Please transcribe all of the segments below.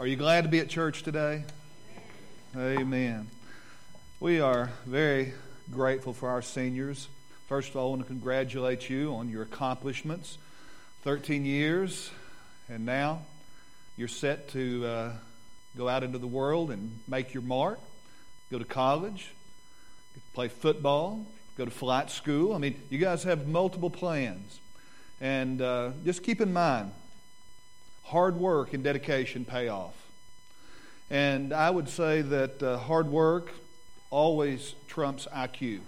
Are you glad to be at church today? Amen. We are very grateful for our seniors. First of all, I want to congratulate you on your accomplishments. 13 years, and now you're set to uh, go out into the world and make your mark, go to college, play football, go to flight school. I mean, you guys have multiple plans. And uh, just keep in mind, hard work and dedication pay off. And I would say that uh, hard work always trumps IQ.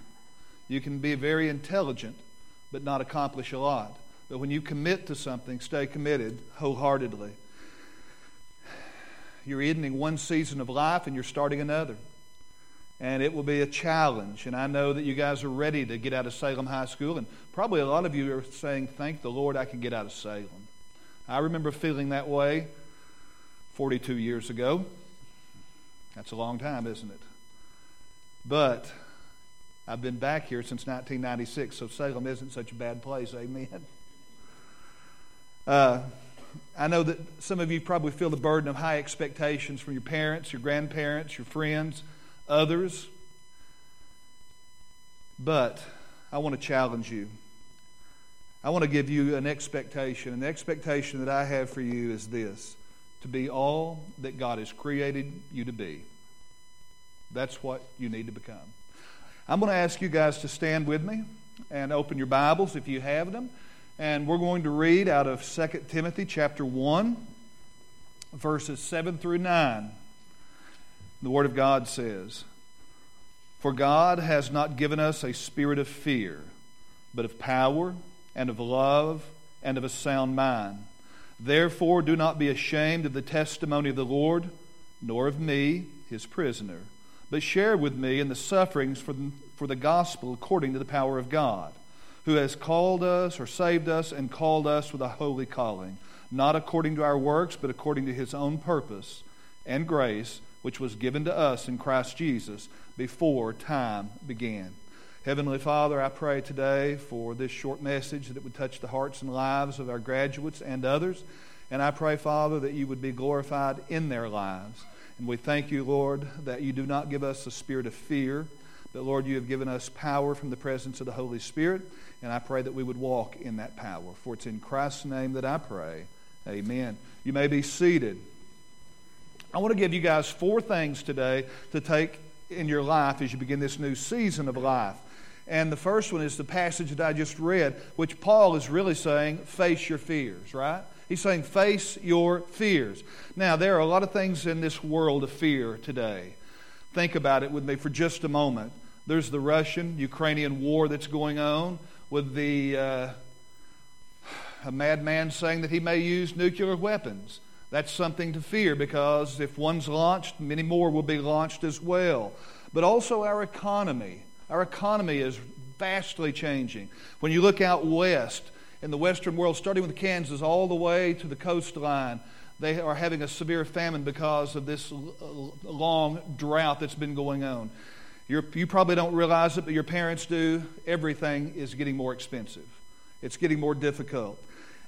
You can be very intelligent, but not accomplish a lot. But when you commit to something, stay committed wholeheartedly. You're ending one season of life and you're starting another. And it will be a challenge. And I know that you guys are ready to get out of Salem High School. And probably a lot of you are saying, Thank the Lord I can get out of Salem. I remember feeling that way 42 years ago. That's a long time, isn't it? But I've been back here since 1996, so Salem isn't such a bad place. Amen. Uh, I know that some of you probably feel the burden of high expectations from your parents, your grandparents, your friends, others. But I want to challenge you. I want to give you an expectation. And the expectation that I have for you is this to be all that God has created you to be. That's what you need to become. I'm going to ask you guys to stand with me and open your Bibles if you have them. And we're going to read out of 2 Timothy chapter 1, verses 7 through 9. The Word of God says, For God has not given us a spirit of fear, but of power and of love and of a sound mind. Therefore, do not be ashamed of the testimony of the Lord, nor of me, his prisoner, but share with me in the sufferings for the, gospel according to the power of God who has called us or saved us and called us with a holy calling, not according to our works, but according to his own purpose and grace, which was given to us in Christ Jesus before time began. Heavenly Father, I pray today for this short message that it would touch the hearts and lives of our graduates and others. And I pray, Father, that you would be glorified in their lives. And we thank you, Lord, that you do not give us a spirit of fear, but, Lord, you have given us power from the presence of the Holy Spirit. And I pray that we would walk in that power. For it's in Christ's name that I pray. Amen. You may be seated. I want to give you guys four things today to take in your life as you begin this new season of life. And the first one is the passage that I just read, which Paul is really saying, face your fears, right? He's saying, face your fears. Now, there are a lot of things in this world of fear today. Think about it with me for just a moment. There's the Russian Ukrainian war that's going on with the uh, a madman saying that he may use nuclear weapons. That's something to fear because if one's launched, many more will be launched as well. But also our economy. Our economy is vastly changing. When you look out west in the western world, starting with Kansas all the way to the coastline, they are having a severe famine because of this long drought that's been going on. You're, you probably don't realize it, but your parents do. Everything is getting more expensive, it's getting more difficult.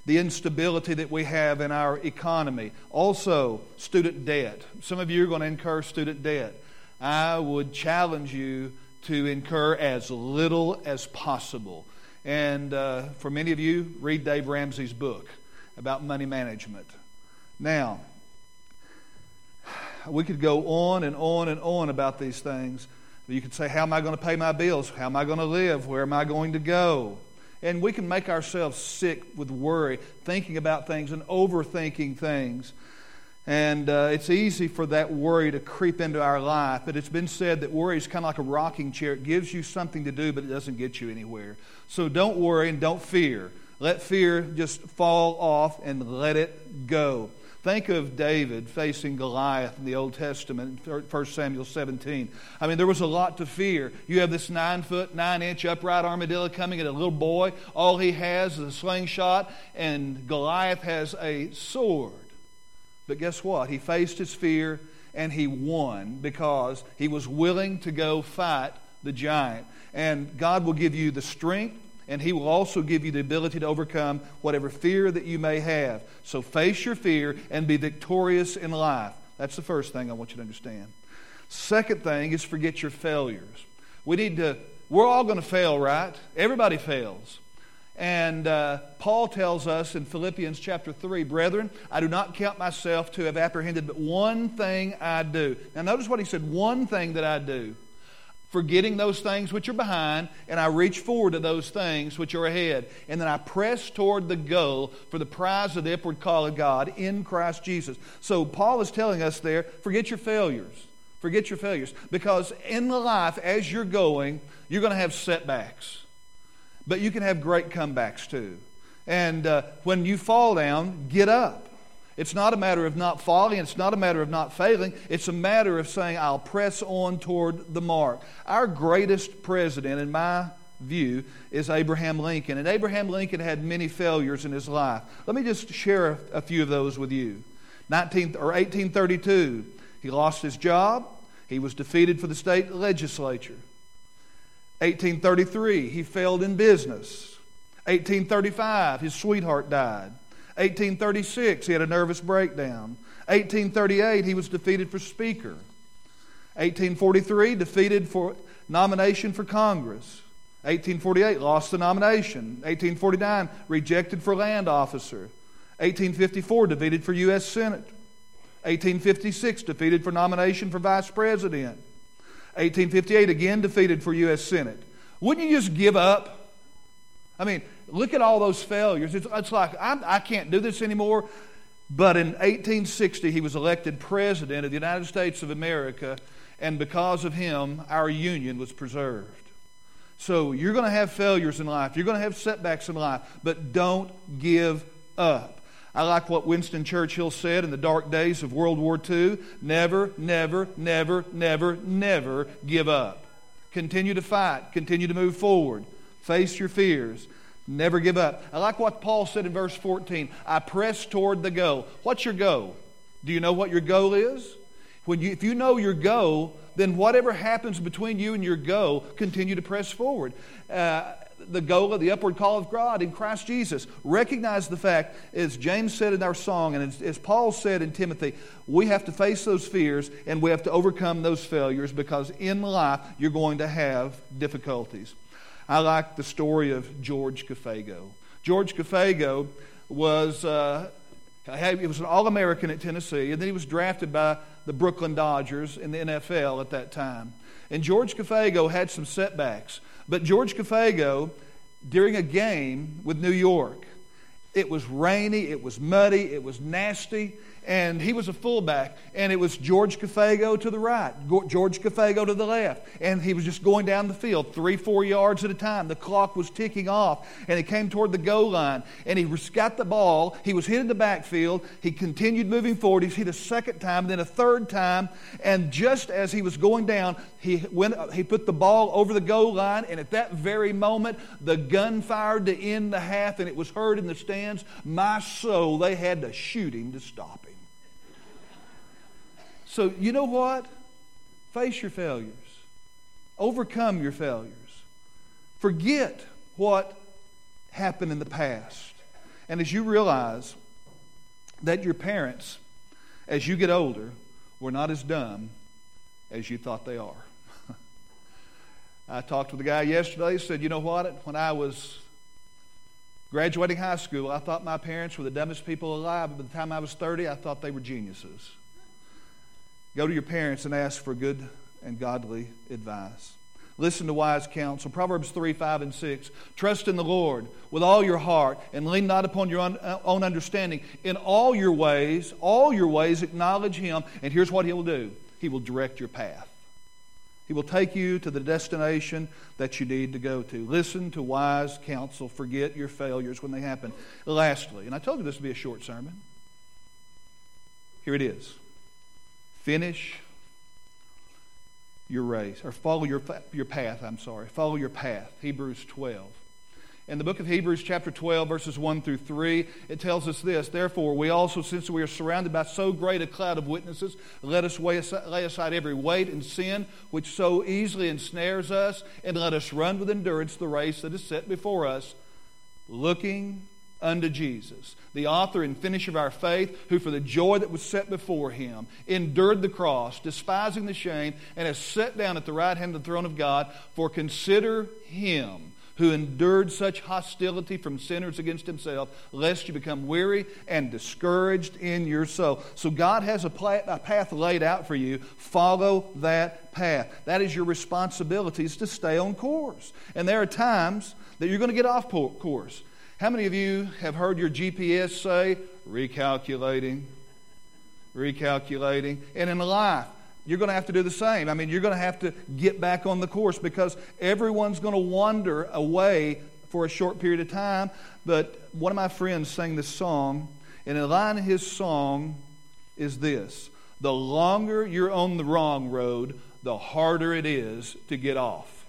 The instability that we have in our economy. Also, student debt. Some of you are going to incur student debt. I would challenge you to incur as little as possible. And uh, for many of you, read Dave Ramsey's book about money management. Now, we could go on and on and on about these things. You could say, How am I going to pay my bills? How am I going to live? Where am I going to go? And we can make ourselves sick with worry, thinking about things and overthinking things. And uh, it's easy for that worry to creep into our life. But it's been said that worry is kind of like a rocking chair. It gives you something to do, but it doesn't get you anywhere. So don't worry and don't fear. Let fear just fall off and let it go. Think of David facing Goliath in the Old Testament, 1 Samuel 17. I mean, there was a lot to fear. You have this nine foot, nine inch upright armadillo coming at a little boy. All he has is a slingshot, and Goliath has a sword. But guess what? He faced his fear and he won because he was willing to go fight the giant. And God will give you the strength and He will also give you the ability to overcome whatever fear that you may have. So face your fear and be victorious in life. That's the first thing I want you to understand. Second thing is forget your failures. We need to, we're all going to fail, right? Everybody fails. And uh, Paul tells us in Philippians chapter 3, Brethren, I do not count myself to have apprehended, but one thing I do. Now, notice what he said one thing that I do. Forgetting those things which are behind, and I reach forward to those things which are ahead. And then I press toward the goal for the prize of the upward call of God in Christ Jesus. So, Paul is telling us there forget your failures. Forget your failures. Because in the life, as you're going, you're going to have setbacks. But you can have great comebacks too. And uh, when you fall down, get up. It's not a matter of not falling, it's not a matter of not failing. It's a matter of saying, I'll press on toward the mark. Our greatest president, in my view, is Abraham Lincoln. And Abraham Lincoln had many failures in his life. Let me just share a few of those with you. 19, or 1832, he lost his job, he was defeated for the state legislature. 1833, he failed in business. 1835, his sweetheart died. 1836, he had a nervous breakdown. 1838, he was defeated for Speaker. 1843, defeated for nomination for Congress. 1848, lost the nomination. 1849, rejected for land officer. 1854, defeated for U.S. Senate. 1856, defeated for nomination for vice president. 1858, again defeated for U.S. Senate. Wouldn't you just give up? I mean, look at all those failures. It's, it's like, I'm, I can not do this anymore. But in 1860, he was elected president of the United States of America, and because of him, our union was preserved. So you're going to have failures in life, you're going to have setbacks in life, but don't give up. I like what Winston Churchill said in the dark days of World War II never, never, never, never, never give up. Continue to fight, continue to move forward, face your fears. Never give up. I like what Paul said in verse 14. I press toward the goal. What's your goal? Do you know what your goal is? When you, if you know your goal, then whatever happens between you and your goal, continue to press forward. Uh, the goal of the upward call of God in Christ Jesus. Recognize the fact, as James said in our song, and as, as, Paul said in Timothy, we have to face those fears and we have to overcome those failures because in life you're going to have difficulties. I like the story of George Cafego. George Cafego was. Uh, he was an All American at Tennessee, and then he was drafted by the Brooklyn Dodgers in the NFL at that time. And George Cafego had some setbacks. But George Cafego, during a game with New York, it was rainy, it was muddy, it was nasty, and he was a fullback, and it was George Cafego to the right, George Cafego to the left, and he was just going down the field three, four yards at a time. The clock was ticking off, and he came toward the goal line, and he got the ball. He was hit in the backfield. He continued moving forward. He hit a second time, then a third time, and just as he was going down, he went. Uh, he put the ball over the goal line, and at that very moment, the gun fired to end the half, and it was heard in the stands. My soul, they had to shoot him to stop him. So, you know what? Face your failures, overcome your failures, forget what happened in the past. And as you realize that your parents, as you get older, were not as dumb as you thought they are. I talked with a guy yesterday, said, You know what? When I was graduating high school, I thought my parents were the dumbest people alive. But by the time I was 30, I thought they were geniuses. Go to your parents and ask for good and godly advice. Listen to wise counsel. Proverbs 3, 5, and 6. Trust in the Lord with all your heart and lean not upon your uh, own understanding. In all your ways, all your ways, acknowledge Him, and here's what He will do He will direct your path. He will take you to the destination that you need to go to. Listen to wise counsel. Forget your failures when they happen. Lastly, and I told you this would be a short sermon. Here it is. Finish your race, or follow your, your path, I'm sorry. Follow your path. Hebrews 12. In the book of Hebrews, chapter 12, verses 1 through 3, it tells us this Therefore, we also, since we are surrounded by so great a cloud of witnesses, let us lay aside every weight and sin which so easily ensnares us, and let us run with endurance the race that is set before us, looking unto Jesus, the author and finisher of our faith, who for the joy that was set before him endured the cross, despising the shame, and has sat down at the right hand of the throne of God. For consider him who endured such hostility from sinners against himself, lest you become weary and discouraged in your soul. So God has a, path laid out for you. Follow that path. That is your responsibility is to stay on course. And there are times that you're going to get off course. How many of you have heard your GPS say, recalculating, recalculating? And in life, you're going to have to do the same. I mean, you're going to have to get back on the course because everyone's going to wander away for a short period of time. But one of my friends sang this song, and a line in his song is this The longer you're on the wrong road, the harder it is to get off.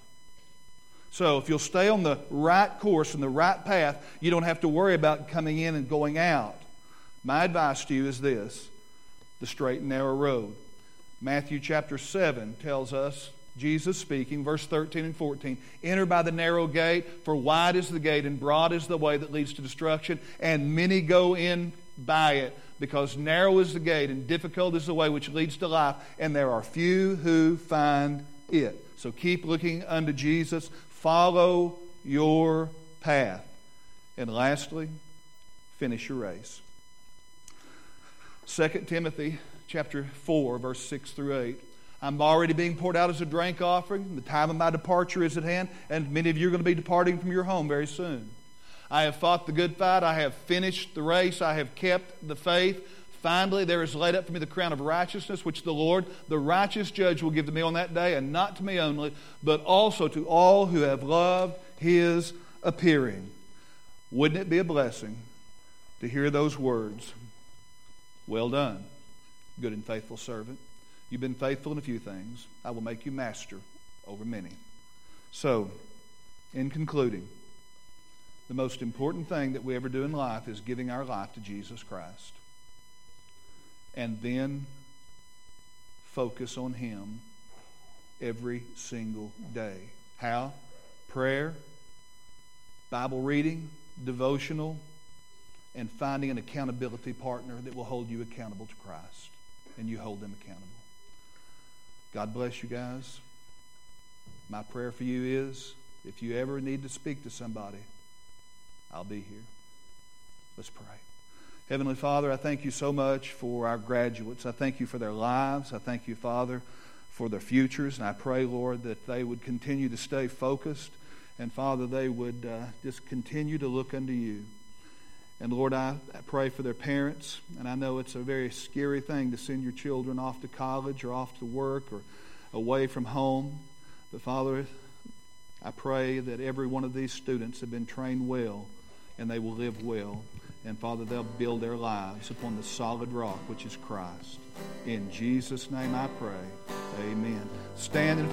So if you'll stay on the right course and the right path, you don't have to worry about coming in and going out. My advice to you is this the straight and narrow road. Matthew chapter 7 tells us, Jesus speaking, verse 13 and 14 Enter by the narrow gate, for wide is the gate and broad is the way that leads to destruction, and many go in by it, because narrow is the gate and difficult is the way which leads to life, and there are few who find it. So keep looking unto Jesus. Follow your path. And lastly, finish your race. 2 Timothy chapter 4, verse 6 through 8. I'm already being poured out as a drink offering. The time of my departure is at hand, and many of you are going to be departing from your home very soon. I have fought the good fight. I have finished the race. I have kept the faith. Finally, there is laid up for me the crown of righteousness, which the Lord, the righteous judge, will give to me on that day, and not to me only, but also to all who have loved his appearing. Wouldn't it be a blessing to hear those words? Well done, good and faithful servant. You've been faithful in a few things. I will make you master over many. So, in concluding, the most important thing that we ever do in life is giving our life to Jesus Christ and then focus on Him every single day. How? Prayer, Bible reading, devotional, and finding an accountability partner that will hold you accountable to Christ and you hold them accountable. God bless you guys. My prayer for you is if you ever need to speak to somebody, I'll be here. Let's pray. Heavenly Father, I thank you so much for our graduates. I thank you for their lives. I thank you, Father, for their futures. And I pray, Lord, that they would continue to stay focused. And, Father, they would uh, just continue to look unto you. And, Lord, I, pray for their parents. And I know it's a very scary thing to send your children off to college or off to work or away from home. But, Father, I pray that every one of these students have been trained well and they will live well. And Father, they'll build their lives upon the solid rock, which is Christ. In Jesus' name I pray. Amen. Stand and